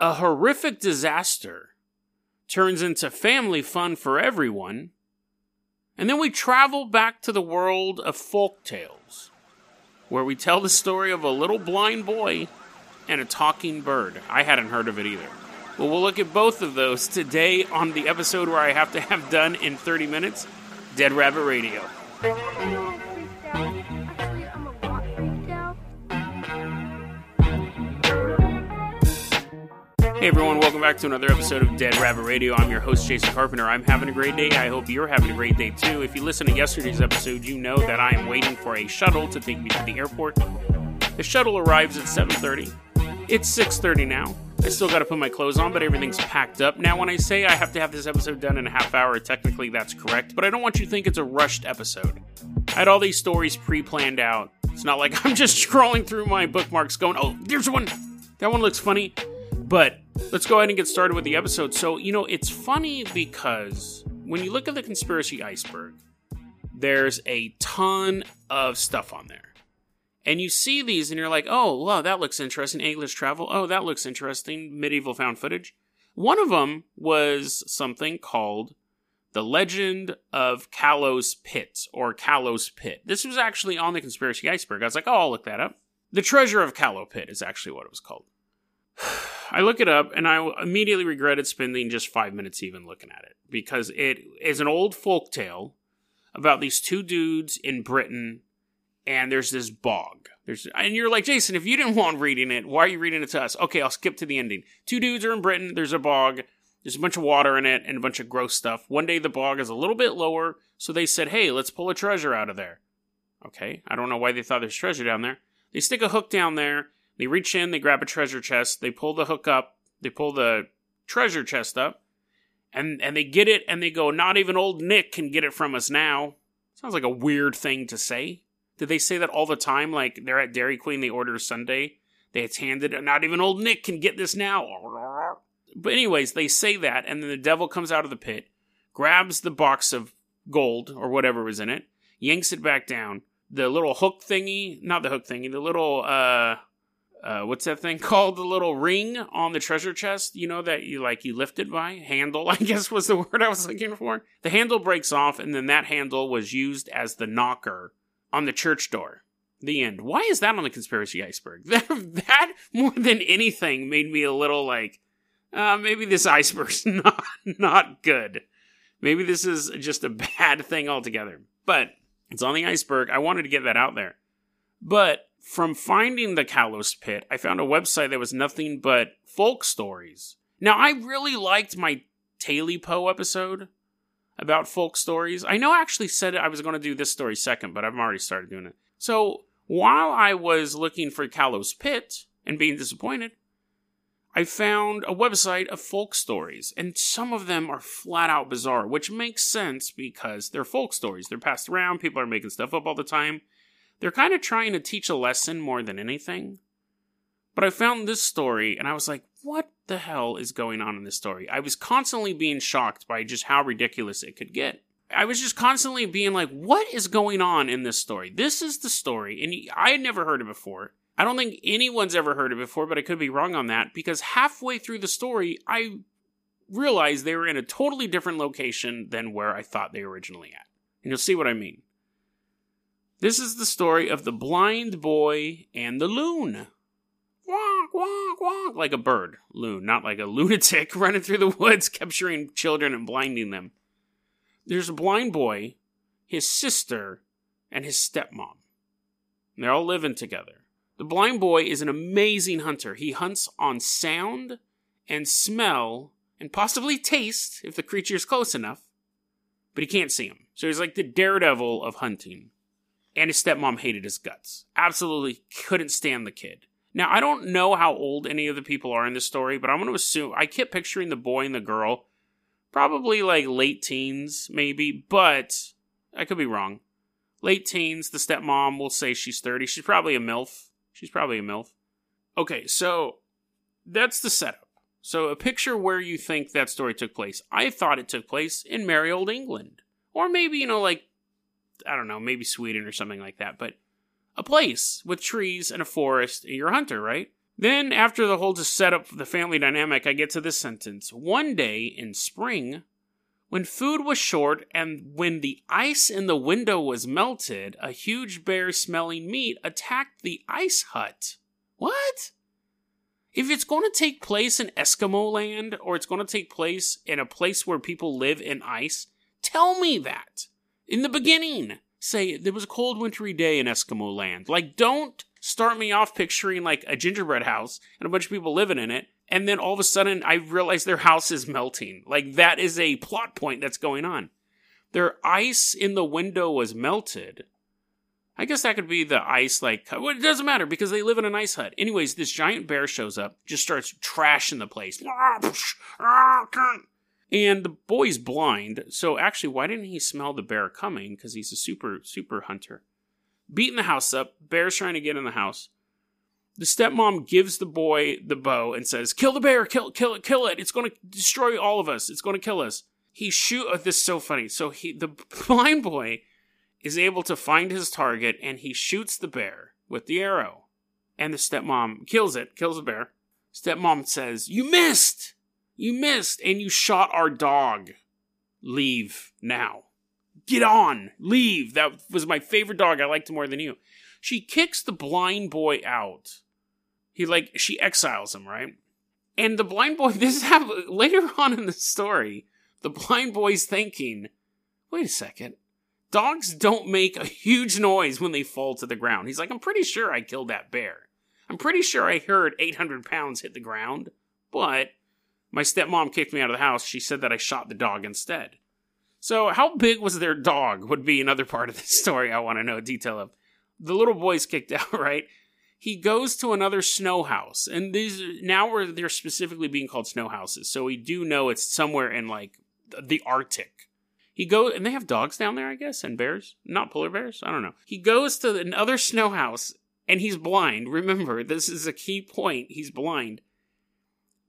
a horrific disaster turns into family fun for everyone. And then we travel back to the world of folk tales, where we tell the story of a little blind boy and a talking bird. I hadn't heard of it either. Well, we'll look at both of those today on the episode where I have to have done in 30 minutes Dead Rabbit Radio. Hey everyone, welcome back to another episode of Dead Rabbit Radio. I'm your host, Jason Carpenter. I'm having a great day. I hope you're having a great day too. If you listen to yesterday's episode, you know that I am waiting for a shuttle to take me to the airport. The shuttle arrives at 7:30. It's 6:30 now. I still got to put my clothes on, but everything's packed up. Now, when I say I have to have this episode done in a half hour, technically that's correct, but I don't want you to think it's a rushed episode. I had all these stories pre planned out. It's not like I'm just scrolling through my bookmarks going, oh, there's one. That one looks funny. But let's go ahead and get started with the episode. So, you know, it's funny because when you look at the conspiracy iceberg, there's a ton of stuff on there. And you see these and you're like, oh, wow, that looks interesting. English travel. Oh, that looks interesting. Medieval found footage. One of them was something called The Legend of Callow's Pit or Callow's Pit. This was actually on the conspiracy iceberg. I was like, oh, I'll look that up. The Treasure of Callow Pit is actually what it was called. I look it up and I immediately regretted spending just five minutes even looking at it because it is an old folk tale about these two dudes in Britain and there's this bog. There's and you're like Jason, if you didn't want reading it, why are you reading it to us? Okay, I'll skip to the ending. Two dudes are in Britain. There's a bog. There's a bunch of water in it and a bunch of gross stuff. One day the bog is a little bit lower, so they said, "Hey, let's pull a treasure out of there." Okay, I don't know why they thought there's treasure down there. They stick a hook down there. They reach in. They grab a treasure chest. They pull the hook up. They pull the treasure chest up, and and they get it. And they go, "Not even old Nick can get it from us now." Sounds like a weird thing to say. Did they say that all the time? Like they're at Dairy Queen, they order a sundae, they it's handed. Not even old Nick can get this now. But anyways, they say that, and then the devil comes out of the pit, grabs the box of gold or whatever was in it, yanks it back down. The little hook thingy, not the hook thingy, the little uh uh, what's that thing called? The little ring on the treasure chest, you know, that you like you lifted by handle, I guess was the word I was looking for. The handle breaks off, and then that handle was used as the knocker on the church door. The end. Why is that on the conspiracy iceberg? That, that more than anything made me a little like, uh, maybe this iceberg's not not good. Maybe this is just a bad thing altogether. But it's on the iceberg. I wanted to get that out there. But from finding the Callow's Pit, I found a website that was nothing but folk stories. Now, I really liked my Tailypo episode about folk stories. I know I actually said I was going to do this story second, but I've already started doing it. So while I was looking for Callow's Pit and being disappointed, I found a website of folk stories, and some of them are flat out bizarre, which makes sense because they're folk stories. They're passed around, people are making stuff up all the time. They're kind of trying to teach a lesson more than anything. But I found this story and I was like, what the hell is going on in this story? I was constantly being shocked by just how ridiculous it could get. I was just constantly being like, what is going on in this story? This is the story. And I had never heard it before. I don't think anyone's ever heard it before, but I could be wrong on that because halfway through the story, I realized they were in a totally different location than where I thought they were originally at. And you'll see what I mean. This is the story of the blind boy and the loon. Wonk, wonk, wonk, like a bird, loon, not like a lunatic running through the woods capturing children and blinding them. There's a blind boy, his sister, and his stepmom. They're all living together. The blind boy is an amazing hunter. He hunts on sound and smell and possibly taste if the creature is close enough, but he can't see him. So he's like the daredevil of hunting and his stepmom hated his guts. Absolutely couldn't stand the kid. Now, I don't know how old any of the people are in this story, but I'm going to assume I kept picturing the boy and the girl probably like late teens, maybe, but I could be wrong. Late teens, the stepmom will say she's 30. She's probably a MILF. She's probably a MILF. Okay, so that's the setup. So, a picture where you think that story took place. I thought it took place in merry old England. Or maybe, you know, like I don't know, maybe Sweden or something like that, but a place with trees and a forest. And you're a hunter, right? Then, after the whole just set up the family dynamic, I get to this sentence. One day in spring, when food was short and when the ice in the window was melted, a huge bear smelling meat attacked the ice hut. What? If it's going to take place in Eskimo land or it's going to take place in a place where people live in ice, tell me that in the beginning. Say there was a cold wintry day in Eskimo land. Like, don't start me off picturing like a gingerbread house and a bunch of people living in it. And then all of a sudden I realize their house is melting. Like that is a plot point that's going on. Their ice in the window was melted. I guess that could be the ice, like, well, it doesn't matter because they live in an ice hut. Anyways, this giant bear shows up, just starts trashing the place. Ah, ah, And the boy's blind, so actually, why didn't he smell the bear coming? Because he's a super, super hunter beating the house up. Bear's trying to get in the house. The stepmom gives the boy the bow and says, "Kill the bear! Kill, kill it! Kill it! It's going to destroy all of us! It's going to kill us!" He shoot. Oh, this is so funny. So he, the blind boy, is able to find his target and he shoots the bear with the arrow, and the stepmom kills it. Kills the bear. Stepmom says, "You missed! You missed, and you shot our dog. Leave now." Get on! Leave! That was my favorite dog. I liked him more than you. She kicks the blind boy out. He, like, she exiles him, right? And the blind boy, this happened later on in the story. The blind boy's thinking, wait a second. Dogs don't make a huge noise when they fall to the ground. He's like, I'm pretty sure I killed that bear. I'm pretty sure I heard 800 pounds hit the ground, but my stepmom kicked me out of the house. She said that I shot the dog instead. So, how big was their dog? Would be another part of the story I want to know a detail of. The little boy's kicked out, right? He goes to another snow house, and these now where they're specifically being called snow houses, so we do know it's somewhere in like the Arctic. He goes, and they have dogs down there, I guess, and bears, not polar bears. I don't know. He goes to another snow house, and he's blind. Remember, this is a key point. He's blind.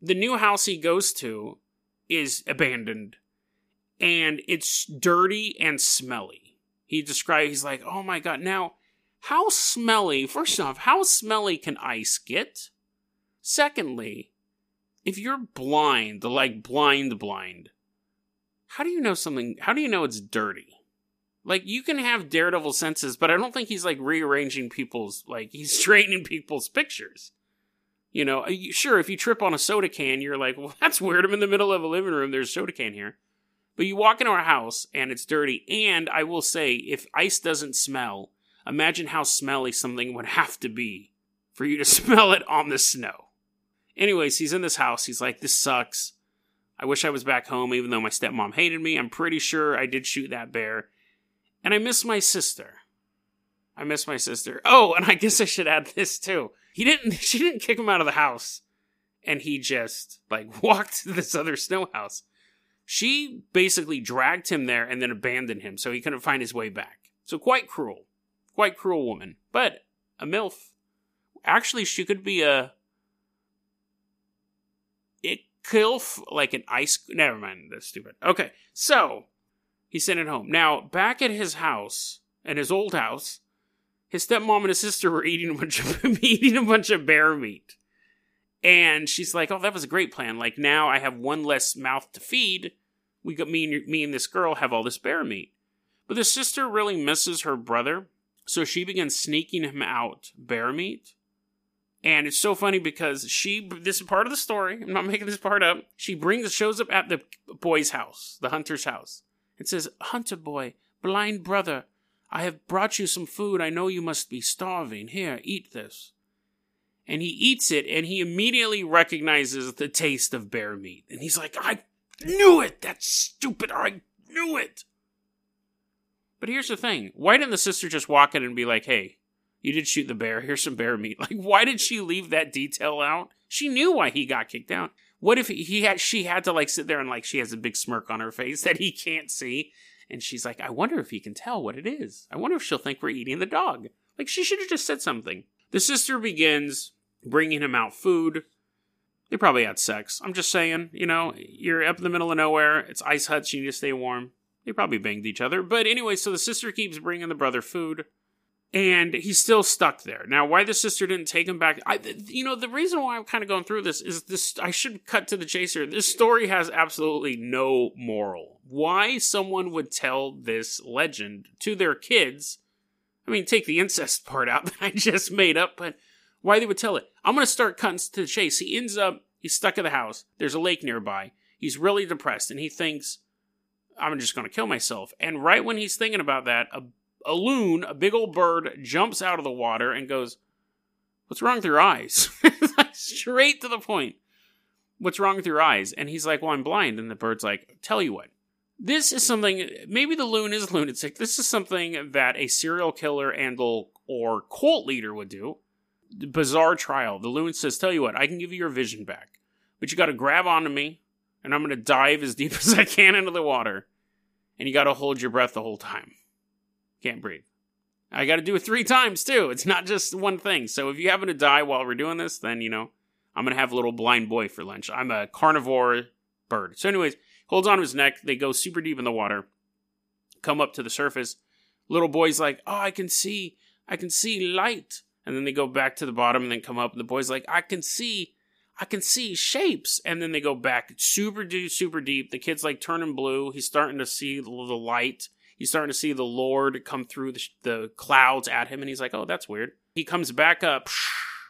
The new house he goes to is abandoned and it's dirty and smelly. He described, he's like, oh my god. Now, how smelly, first off, how smelly can ice get? Secondly, if you're blind, like blind, blind, how do you know something, how do you know it's dirty? Like, you can have daredevil senses, but I don't think he's like rearranging people's, like, he's straightening people's pictures. You know, uh, sure, if you trip on a soda can, you're like, well, that's weird. I'm in the middle of a living room. There's a soda can here. But you walk into our house and it's dirty. And I will say, if ice doesn't smell, imagine how smelly something would have to be for you to smell it on the snow. Anyways, he's in this house. He's like, this sucks. I wish I was back home, even though my stepmom hated me. I'm pretty sure I did shoot that bear. And I miss my sister. I miss my sister. Oh, and I guess I should add this too. He didn't, she didn't kick him out of the house. And he just, like, walked to this other snow house. She basically dragged him there and then abandoned him so he couldn't find his way back. So quite cruel. Quite cruel woman. But a MILF. Actually, she could be a. It kilf like an ice. Never mind. That's stupid. Okay, so he sent it home. Now back at his house, at his old house, his stepmom and his sister were eating a bunch of eating a bunch of bear meat. And she's like, "Oh, that was a great plan. Like now I have one less mouth to feed, we got me and me and this girl have all this bear meat. But the sister really misses her brother, so she begins sneaking him out bear meat. And it's so funny because she this is part of the story. I'm not making this part up. She brings shows up at the boy's house, the hunter's house, and says, "Hunter boy, blind brother, I have brought you some food. I know you must be starving. Here, eat this." And he eats it, and he immediately recognizes the taste of bear meat. And he's like, "I knew it! That's stupid! I knew it! But here's the thing why didn't the sister just walk in and be like, hey, you did shoot the bear, here's some bear meat? Like, why did she leave that detail out? She knew why he got kicked out. What if he had, she had to like sit there and like she has a big smirk on her face that he can't see? And she's like, I wonder if he can tell what it is. I wonder if she'll think we're eating the dog. Like, she should have just said something. The sister begins bringing him out food. They probably had sex. I'm just saying, you know, you're up in the middle of nowhere. It's ice huts. You need to stay warm. They probably banged each other. But anyway, so the sister keeps bringing the brother food. And he's still stuck there. Now, why the sister didn't take him back, I, you know, the reason why I'm kind of going through this is this, I should cut to the chase here. This story has absolutely no moral. Why someone would tell this legend to their kids, I mean, take the incest part out that I just made up, but why they would tell it. I'm going to start cutting to the chase. He ends up, he's stuck in the house. There's a lake nearby. He's really depressed and he thinks, I'm just going to kill myself. And right when he's thinking about that, a a loon, a big old bird, jumps out of the water and goes, What's wrong with your eyes? Straight to the point. What's wrong with your eyes? And he's like, Well, I'm blind. And the bird's like, Tell you what. This is something, maybe the loon is lunatic. This is something that a serial killer and or cult leader would do. Bizarre trial. The loon says, Tell you what, I can give you your vision back. But you got to grab onto me, and I'm going to dive as deep as I can into the water. And you got to hold your breath the whole time. Can't breathe. I got to do it three times too. It's not just one thing. So if you happen to die while we're doing this, then you know I'm gonna have a little blind boy for lunch. I'm a carnivore bird. So, anyways, holds on to his neck. They go super deep in the water, come up to the surface. Little boy's like, "Oh, I can see, I can see light." And then they go back to the bottom and then come up. And the boy's like, "I can see, I can see shapes." And then they go back super deep, super deep. The kid's like turning blue. He's starting to see the light he's starting to see the Lord come through the, the clouds at him, and he's like, "Oh, that's weird." He comes back up.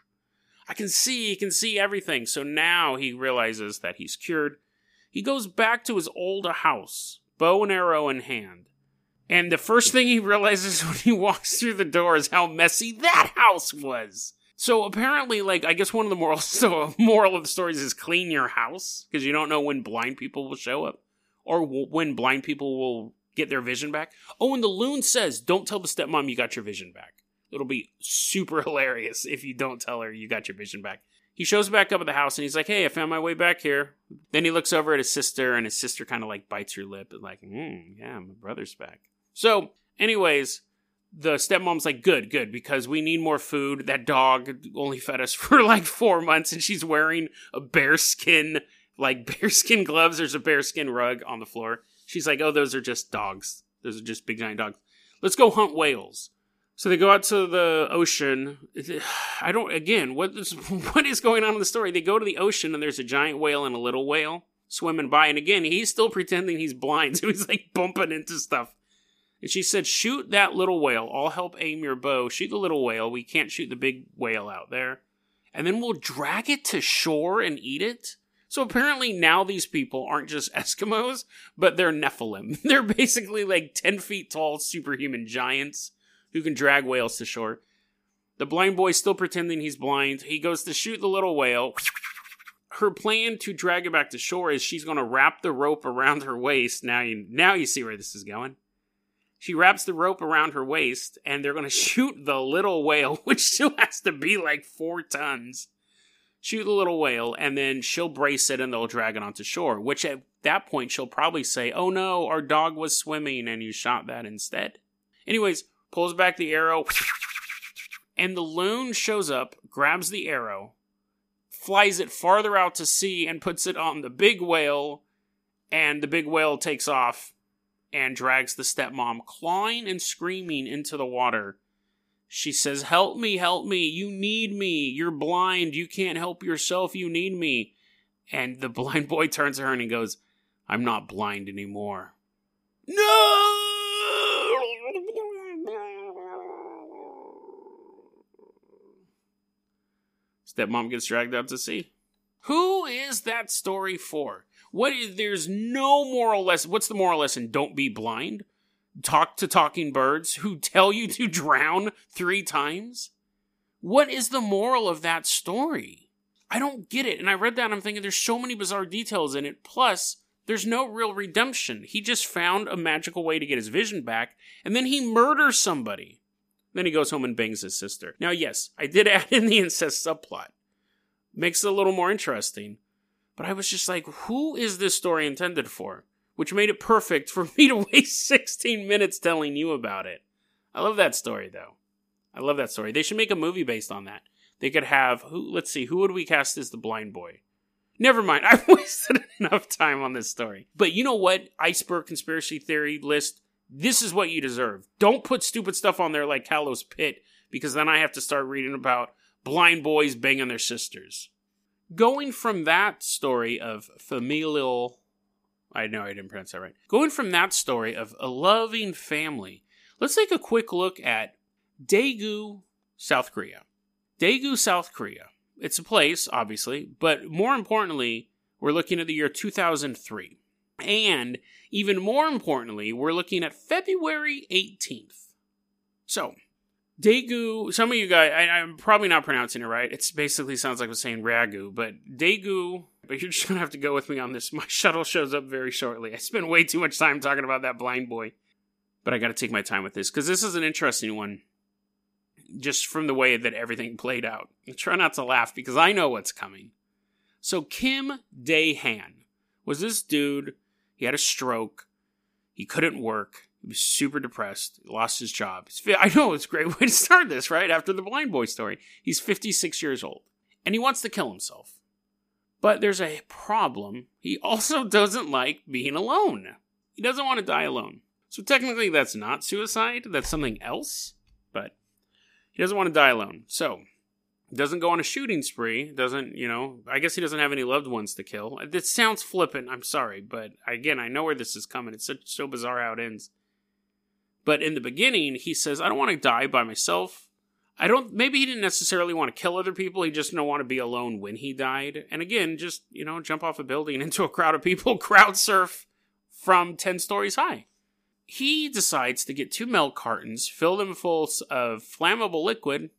I can see, he can see everything. So now he realizes that he's cured. He goes back to his old house, bow and arrow in hand. And the first thing he realizes when he walks through the door is how messy that house was. So apparently, like I guess one of the morals, so moral of the stories is clean your house because you don't know when blind people will show up or w- when blind people will get their vision back. Oh, and the loon says, "Don't tell the stepmom you got your vision back." It'll be super hilarious if you don't tell her you got your vision back. He shows back up at the house and he's like, "Hey, I found my way back here." Then he looks over at his sister, and his sister kind of like bites her lip and like, "Hmm, yeah, my brother's back." So, anyways, the stepmom's like, "Good, good, because we need more food." That dog only fed us for like four months, and she's wearing a bearskin like bearskin gloves. There's a bearskin rug on the floor. She's like, oh, those are just dogs. Those are just big giant dogs. Let's go hunt whales. So they go out to the ocean. I don't. Again, what is what is going on in the story? They go to the ocean and there's a giant whale and a little whale swimming by. And again, he's still pretending he's blind, so he's like bumping into stuff. And she said, "Shoot that little whale. I'll help aim your bow. Shoot the little whale. We can't shoot the big whale out there, and then we'll drag it to shore and eat it." So apparently now these people aren't just Eskimos, but they're Nephilim. They're basically like 10 feet tall superhuman giants who can drag whales to shore. The blind boy's still pretending he's blind. He goes to shoot the little whale. Her plan to drag it back to shore is she's going to wrap the rope around her waist. Now you now you see where this is going. She wraps the rope around her waist and they're going to shoot the little whale, which still has to be like 4 tons shoot the little whale, and then she'll brace it and they'll drag it onto shore. Which at that point she'll probably say, "Oh no, our dog was swimming and you shot that instead." Anyways, pulls back the arrow, and the loon shows up, grabs the arrow, flies it farther out to sea, and puts it on the big whale. And the big whale takes off and drags the stepmom, clawing and screaming into the water she says, Help me, help me. You need me. You're blind. You can't help yourself. You need me. And the blind boy turns to her and he goes, I'm not blind anymore. No! Stepmom gets dragged out to sea. Who is that story for? What is, there's no moral lesson. What's the moral lesson? Don't be blind talk to talking birds who tell you to drown three times? What is the moral of that story? I don't get it. And I read that and I'm thinking there's so many bizarre details in it. Plus, there's no real redemption. He just found a magical way to get his vision back, and then he murders somebody. Then he goes home and bangs his sister. Now, yes, I did add in the incest subplot. Makes it a little more interesting. But I was just like, who is this story intended for? Which made it perfect for me to waste 16 minutes telling you about it. I love that story though. I love that story. They should make a movie based on that. They could have who let's see, who would we cast as the blind boy? Never mind. I've wasted enough time on this story. But you know what? Iceberg conspiracy theory list This is what you deserve. Don't put stupid stuff on there like Callow's Pit, because then I have to start reading about blind boys banging their sisters. Going from that story of familial. I know I didn't pronounce that right. Going from that story of a loving family, let's take a quick look at Daegu, South Korea. Daegu, South Korea. It's a place, obviously, but more importantly, we're looking at the year 2003. And even more importantly, we're looking at February 18th. So, Daegu, some of you guys, I, am probably not pronouncing it right. It basically sounds like I'm saying ragu, but Daegu, but you're just to have to go with me on this. My shuttle shows up very shortly. I spent way too much time talking about that blind boy, but I got to take my time with this because this is an interesting one just from the way that everything played out. I try not to laugh because I know what's coming. So, Kim Dae Han was this dude. He had a stroke. He couldn't work. He was super depressed. He lost his job. I know it's a great way to start this, right? After the blind boy story. He's 56 years old. And he wants to kill himself. But there's a problem. He also doesn't like being alone. He doesn't want to die alone. So technically, that's not suicide. That's something else. But he doesn't want to die alone. So, doesn't go on a shooting spree. Doesn't, you know, I guess he doesn't have any loved ones to kill. Uh, this sounds flippant. I'm sorry. But again, I know where this is coming. It's such, so bizarre how it ends. But in the beginning, he says, I don't want to die by myself. I don't, maybe he didn't necessarily want to kill other people. He just didn't want to be alone when he died. And again, just, you know, jump off a building into a crowd of people, crowd surf from 10 stories high he decides to get two milk cartons, fill them full of flammable liquid,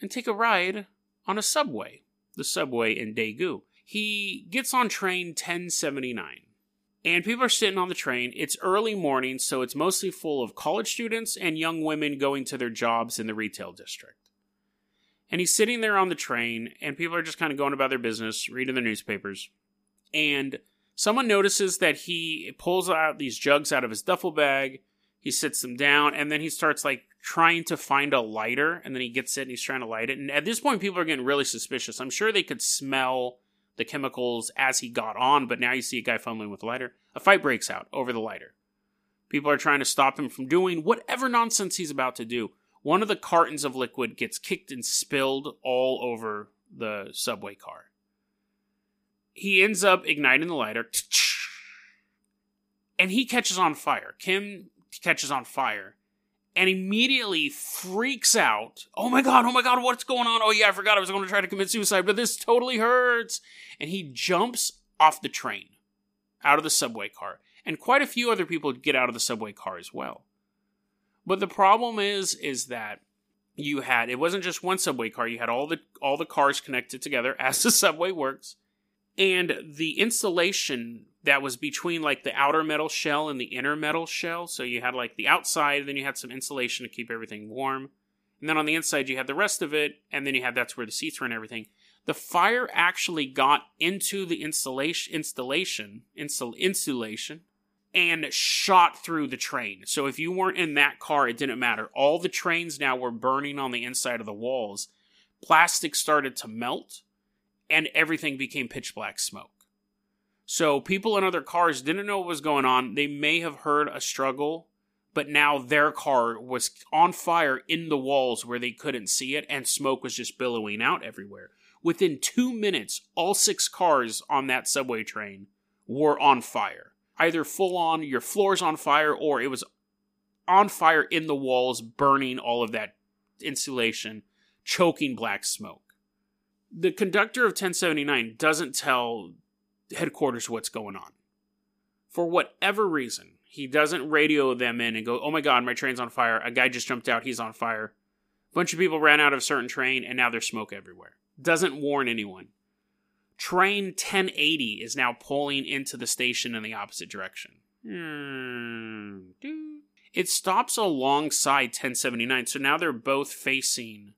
and take a ride on a subway, the subway in Daegu. He gets on train 1079, and people are sitting on the train. It's early morning, so it's mostly full of college students and young women going to their jobs in the retail district. And he's sitting there on the train, and people are just kind of going about their business, reading their newspapers. And Someone notices that he pulls out these jugs out of his duffel bag. He sits them down, and then he starts like trying to find a lighter. And then he gets it and he's trying to light it. And at this point, people are getting really suspicious. I'm sure they could smell the chemicals as he got on, but now you see a guy fumbling with a lighter. A fight breaks out over the lighter. People are trying to stop him from doing whatever nonsense he's about to do. One of the cartons of liquid gets kicked and spilled all over the subway car he ends up igniting the lighter and he catches on fire. Kim catches on fire and immediately freaks out. Oh my god, oh my god, what's going on? Oh yeah, I forgot I was going to try to commit suicide, but this totally hurts. And he jumps off the train, out of the subway car. And quite a few other people get out of the subway car as well. But the problem is is that you had it wasn't just one subway car, you had all the all the cars connected together as the subway works and the insulation that was between like the outer metal shell and the inner metal shell. So you had like the outside, then you had some insulation to keep everything warm. And then on the inside, you had the rest of it, and then you had that's where the seats were and everything. The fire actually got into the insulation, installation, insul, insulation, and shot through the train. So if you weren't in that car, it didn't matter. All the trains now were burning on the inside of the walls. Plastic started to melt, and everything became pitch black smoke. So people in other cars didn't know what was going on. They may have heard a struggle, but now their car was on fire in the walls where they couldn't see it, and smoke was just billowing out everywhere. Within two minutes, all six cars on that subway train were on fire. Either full on, your floor's on fire, or it was on fire in the walls, burning all of that insulation, choking black smoke the conductor of 1079 doesn't tell headquarters what's going on. For whatever reason, he doesn't radio them in and go, oh my god, my train's on fire. A guy just jumped out, he's on fire. A bunch of people ran out of a certain train, and now there's smoke everywhere. Doesn't warn anyone. Train 1080 is now pulling into the station in the opposite direction. Hmm, it stops alongside 1079, so now they're both facing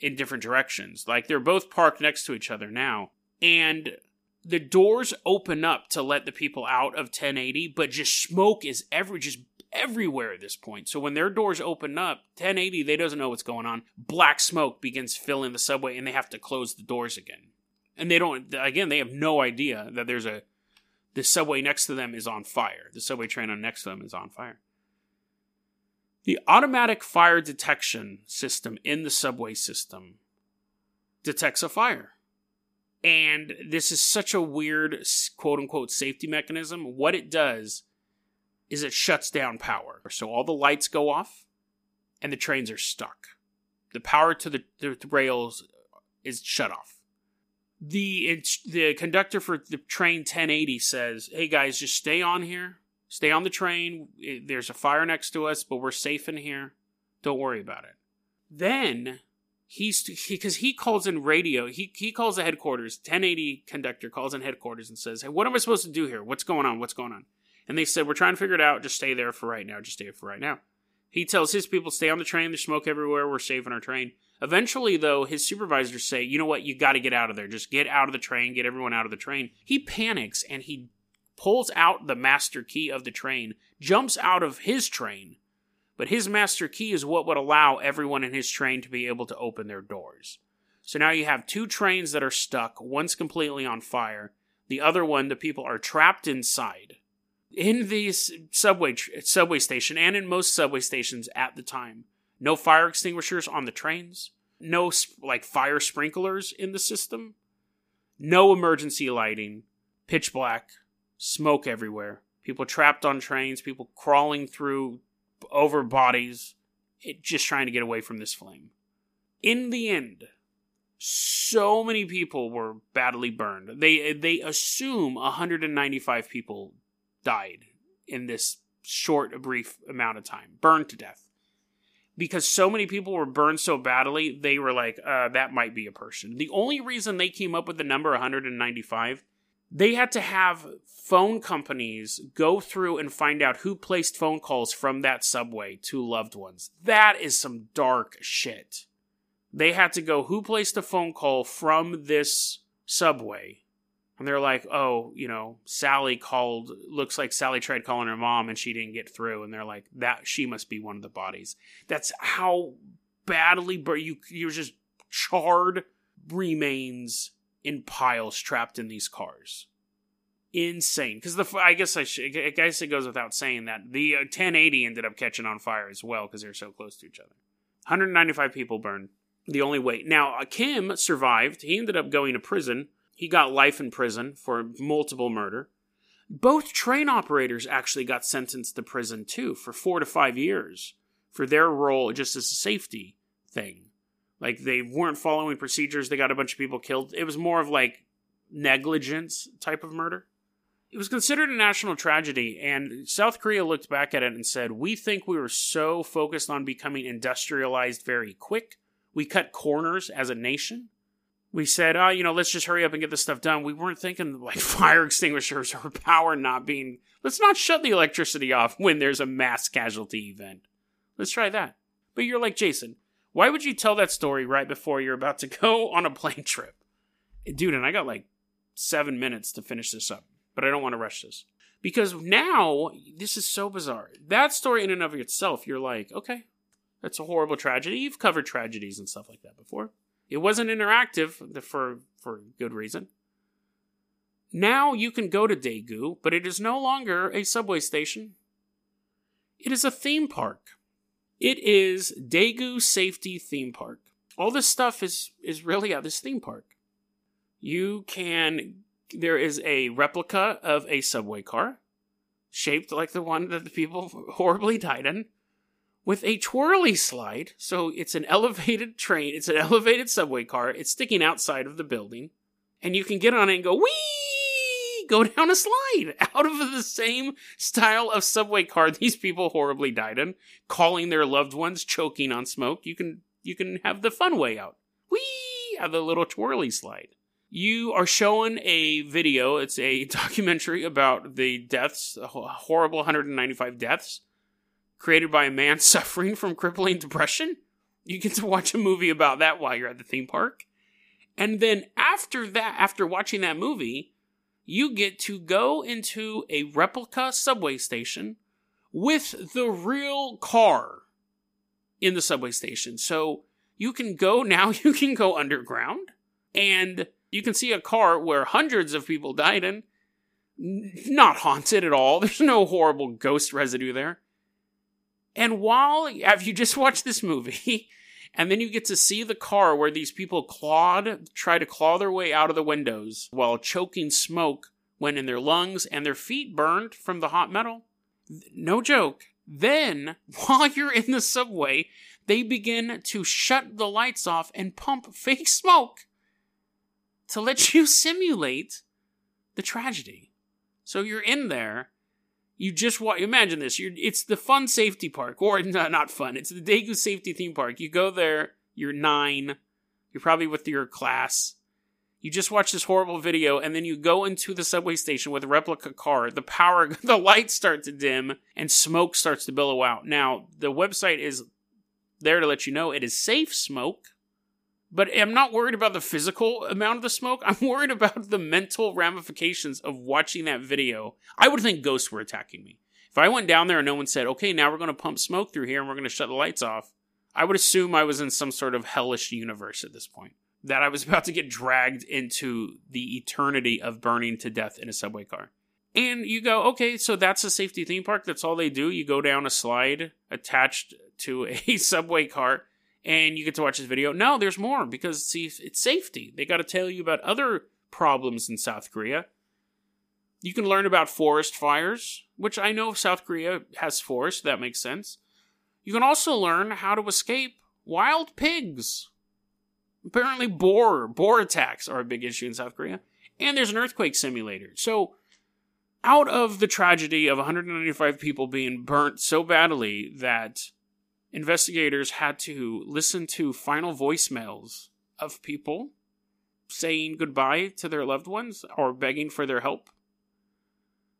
in different directions. Like they're both parked next to each other now. And the doors open up to let the people out of 1080, but just smoke is every just everywhere at this point. So when their doors open up, 1080 they doesn't know what's going on. Black smoke begins filling the subway and they have to close the doors again. And they don't again, they have no idea that there's a the subway next to them is on fire. The subway train on next to them is on fire. The automatic fire detection system in the subway system detects a fire. And this is such a weird quote unquote safety mechanism. What it does is it shuts down power. So all the lights go off and the trains are stuck. The power to the, the rails is shut off. The the conductor for the train 1080 says, "Hey guys, just stay on here. Stay on the train. There's a fire next to us, but we're safe in here. Don't worry about it." Then he's because he, he, calls in radio. He he calls the headquarters. 1080 conductor calls in headquarters and says, "Hey, what am I supposed to do here? What's going on? What's going on?" And they said, "We're trying to figure it out. Just stay there for right now. Just stay for right now." He tells his people, "Stay on the train. There's smoke everywhere. We're on our train." Eventually, though, his supervisors say, "You know what? You got to get out of there. Just get out of the train. Get everyone out of the train." He panics and he pulls out the master key of the train, jumps out of his train but his master key is what would allow everyone in his train to be able to open their doors. So now you have two trains that are stuck, one's completely on fire, the other one, the people are trapped inside. In the subway subway station and in most subway stations at the time, no fire extinguishers on the trains, no like fire sprinklers in the system, no emergency lighting, pitch black, smoke everywhere, people trapped on trains, people crawling through over bodies, it, just trying to get away from this flame. In the end, so many people were badly burned. They they assume 195 people died in this short, brief amount of time, burned to death. Because so many people were burned so badly, they were like, uh, that might be a person. The only reason they came up with the number 195 they had to have phone companies go through and find out who placed phone calls from that subway to loved ones. That is some dark shit. They had to go, who placed a phone call from this subway? And they're like, oh, you know, Sally called, looks like Sally tried calling her mom and she didn't get through. And they're like, that, she must be one of the bodies. That's how badly, but you, you're just charred remains in piles trapped in these cars. Insane. Because the I guess I, I guess it goes without saying that the 1080 uh, ended up catching on fire as well because they're so close to each other. 195 people burned. The only way. Now uh, Kim survived. He ended up going to prison. He got life in prison for multiple murder. Both train operators actually got sentenced to prison too for four to five years for their role just as a safety thing. Like they weren't following procedures, they got a bunch of people killed. It was more of like negligence type of murder. It was considered a national tragedy, and South Korea looked back at it and said, We think we were so focused on becoming industrialized very quick. We cut corners as a nation. We said, oh, you know, let's just hurry up and get this stuff done. We weren't thinking like fire extinguishers or power not being. Let's not shut the electricity off when there's a mass casualty event. Let's try that. But you're like, Jason, why would you tell that story right before you're about to go on a plane trip? Dude, and I got like seven minutes to finish this up, but I don't want to rush this. Because now, this is so bizarre. That story, in and of itself, you're like, okay, that's a horrible tragedy. You've covered tragedies and stuff like that before. It wasn't interactive for, for good reason. Now you can go to Daegu, but it is no longer a subway station. It is a theme park. It is Daegu Safety Theme Park. All this stuff is is really at this theme park. You can there is a replica of a subway car shaped like the one that the people horribly died in with a twirly slide. So it's an elevated train, it's an elevated subway car. It's sticking outside of the building and you can get on it and go wee go down a slide out of the same style of subway car these people horribly died in, calling their loved ones choking on smoke. You can you can have the fun way out. Whee! Have the little twirly slide. You are showing a video. It's a documentary about the deaths, horrible 195 deaths, created by a man suffering from crippling depression. You get to watch a movie about that while you're at the theme park. And then after that, after watching that movie, you get to go into a replica subway station with the real car in the subway station. So you can go now, you can go underground and you can see a car where hundreds of people died in. Not haunted at all. There's no horrible ghost residue there. And while if you just watch this movie, and then you get to see the car where these people clawed, try to claw their way out of the windows while choking smoke went in their lungs and their feet burned from the hot metal. No joke. Then, while you're in the subway, they begin to shut the lights off and pump fake smoke to let you simulate the tragedy. So you're in there. You just want imagine this. You're it's the fun safety park, or no, not fun. It's the Daegu Safety Theme Park. You go there. You're nine. You're probably with your class. You just watch this horrible video, and then you go into the subway station with a replica car. The power, the lights start to dim, and smoke starts to billow out. Now the website is there to let you know it is safe smoke. But I'm not worried about the physical amount of the smoke. I'm worried about the mental ramifications of watching that video. I would think ghosts were attacking me. If I went down there and no one said, okay, now we're going to pump smoke through here and we're going to shut the lights off, I would assume I was in some sort of hellish universe at this point. That I was about to get dragged into the eternity of burning to death in a subway car. And you go, okay, so that's a safety theme park. That's all they do. You go down a slide attached to a subway car and you get to watch this video. No, there's more because see, it's safety. They got to tell you about other problems in South Korea. You can learn about forest fires, which I know South Korea has forests. That makes sense. You can also learn how to escape wild pigs. Apparently, boar boar attacks are a big issue in South Korea, and there's an earthquake simulator. So, out of the tragedy of 195 people being burnt so badly that investigators had to listen to final voicemails of people saying goodbye to their loved ones or begging for their help.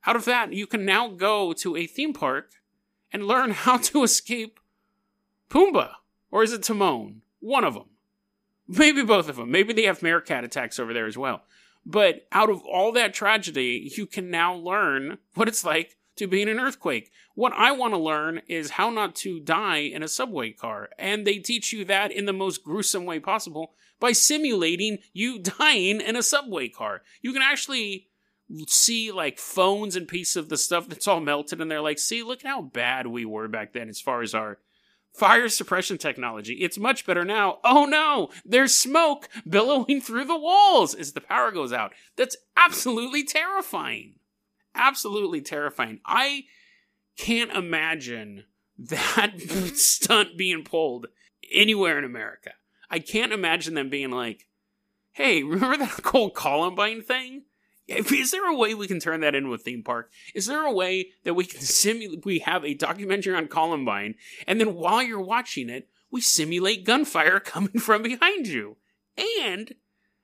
Out of that, you can now go to a theme park and learn how to escape Pumbaa. Or is it Timon? One of them. Maybe both of them. Maybe they have meerkat attacks over there as well. But out of all that tragedy, you can now learn what it's like to be in an earthquake. What I want to learn is how not to die in a subway car. And they teach you that in the most gruesome way possible by simulating you dying in a subway car. You can actually see like phones and pieces of the stuff that's all melted and they're like, see, look how bad we were back then as far as our fire suppression technology. It's much better now. Oh no, there's smoke billowing through the walls as the power goes out. That's absolutely terrifying absolutely terrifying. I can't imagine that stunt being pulled anywhere in America. I can't imagine them being like, hey, remember that whole Columbine thing? Is there a way we can turn that into a theme park? Is there a way that we can simulate, we have a documentary on Columbine, and then while you're watching it, we simulate gunfire coming from behind you? And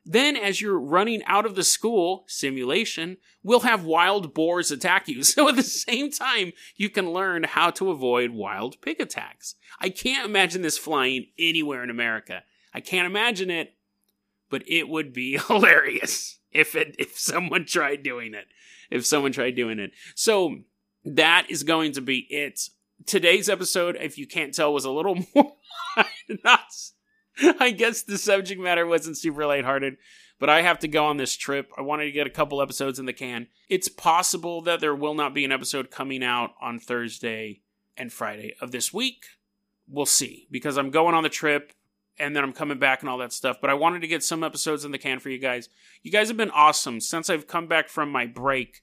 then, as you're running out of the school simulation, we'll have wild boars attack you. So at the same time, you can learn how to avoid wild pig attacks. I can't imagine this flying anywhere in America. I can't imagine it, but it would be hilarious if it if someone tried doing it. If someone tried doing it. So that is going to be it. Today's episode, if you can't tell, was a little more not I guess the subject matter wasn't super lighthearted, but I have to go on this trip. I wanted to get a couple episodes in the can. It's possible that there will not be an episode coming out on Thursday and Friday of this week. We'll see, because I'm going on the trip and then I'm coming back and all that stuff. But I wanted to get some episodes in the can for you guys. You guys have been awesome. Since I've come back from my break,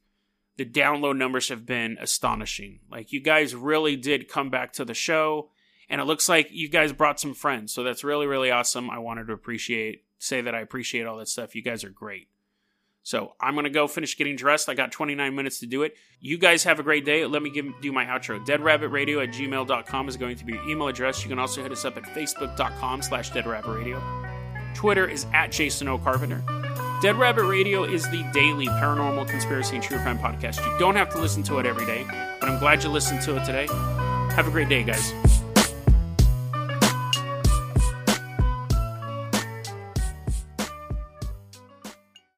the download numbers have been astonishing. Like, you guys really did come back to the show and it looks like you guys brought some friends. So that's really, really awesome. I wanted to appreciate, say that I appreciate all that stuff. You guys are great. So I'm going to go finish getting dressed. I got 29 minutes to do it. You guys have a great day. Let me give, do my outro. Deadrabbitradio at gmail.com is going to be your email address. You can also hit us up at facebook.com slash deadrabbitradio. Twitter is at Jason O. Carpenter. Dead Rabbit Radio is the daily paranormal conspiracy and true crime podcast. You don't have to listen to it every day, but I'm glad you listened to it today. Have a great day, guys.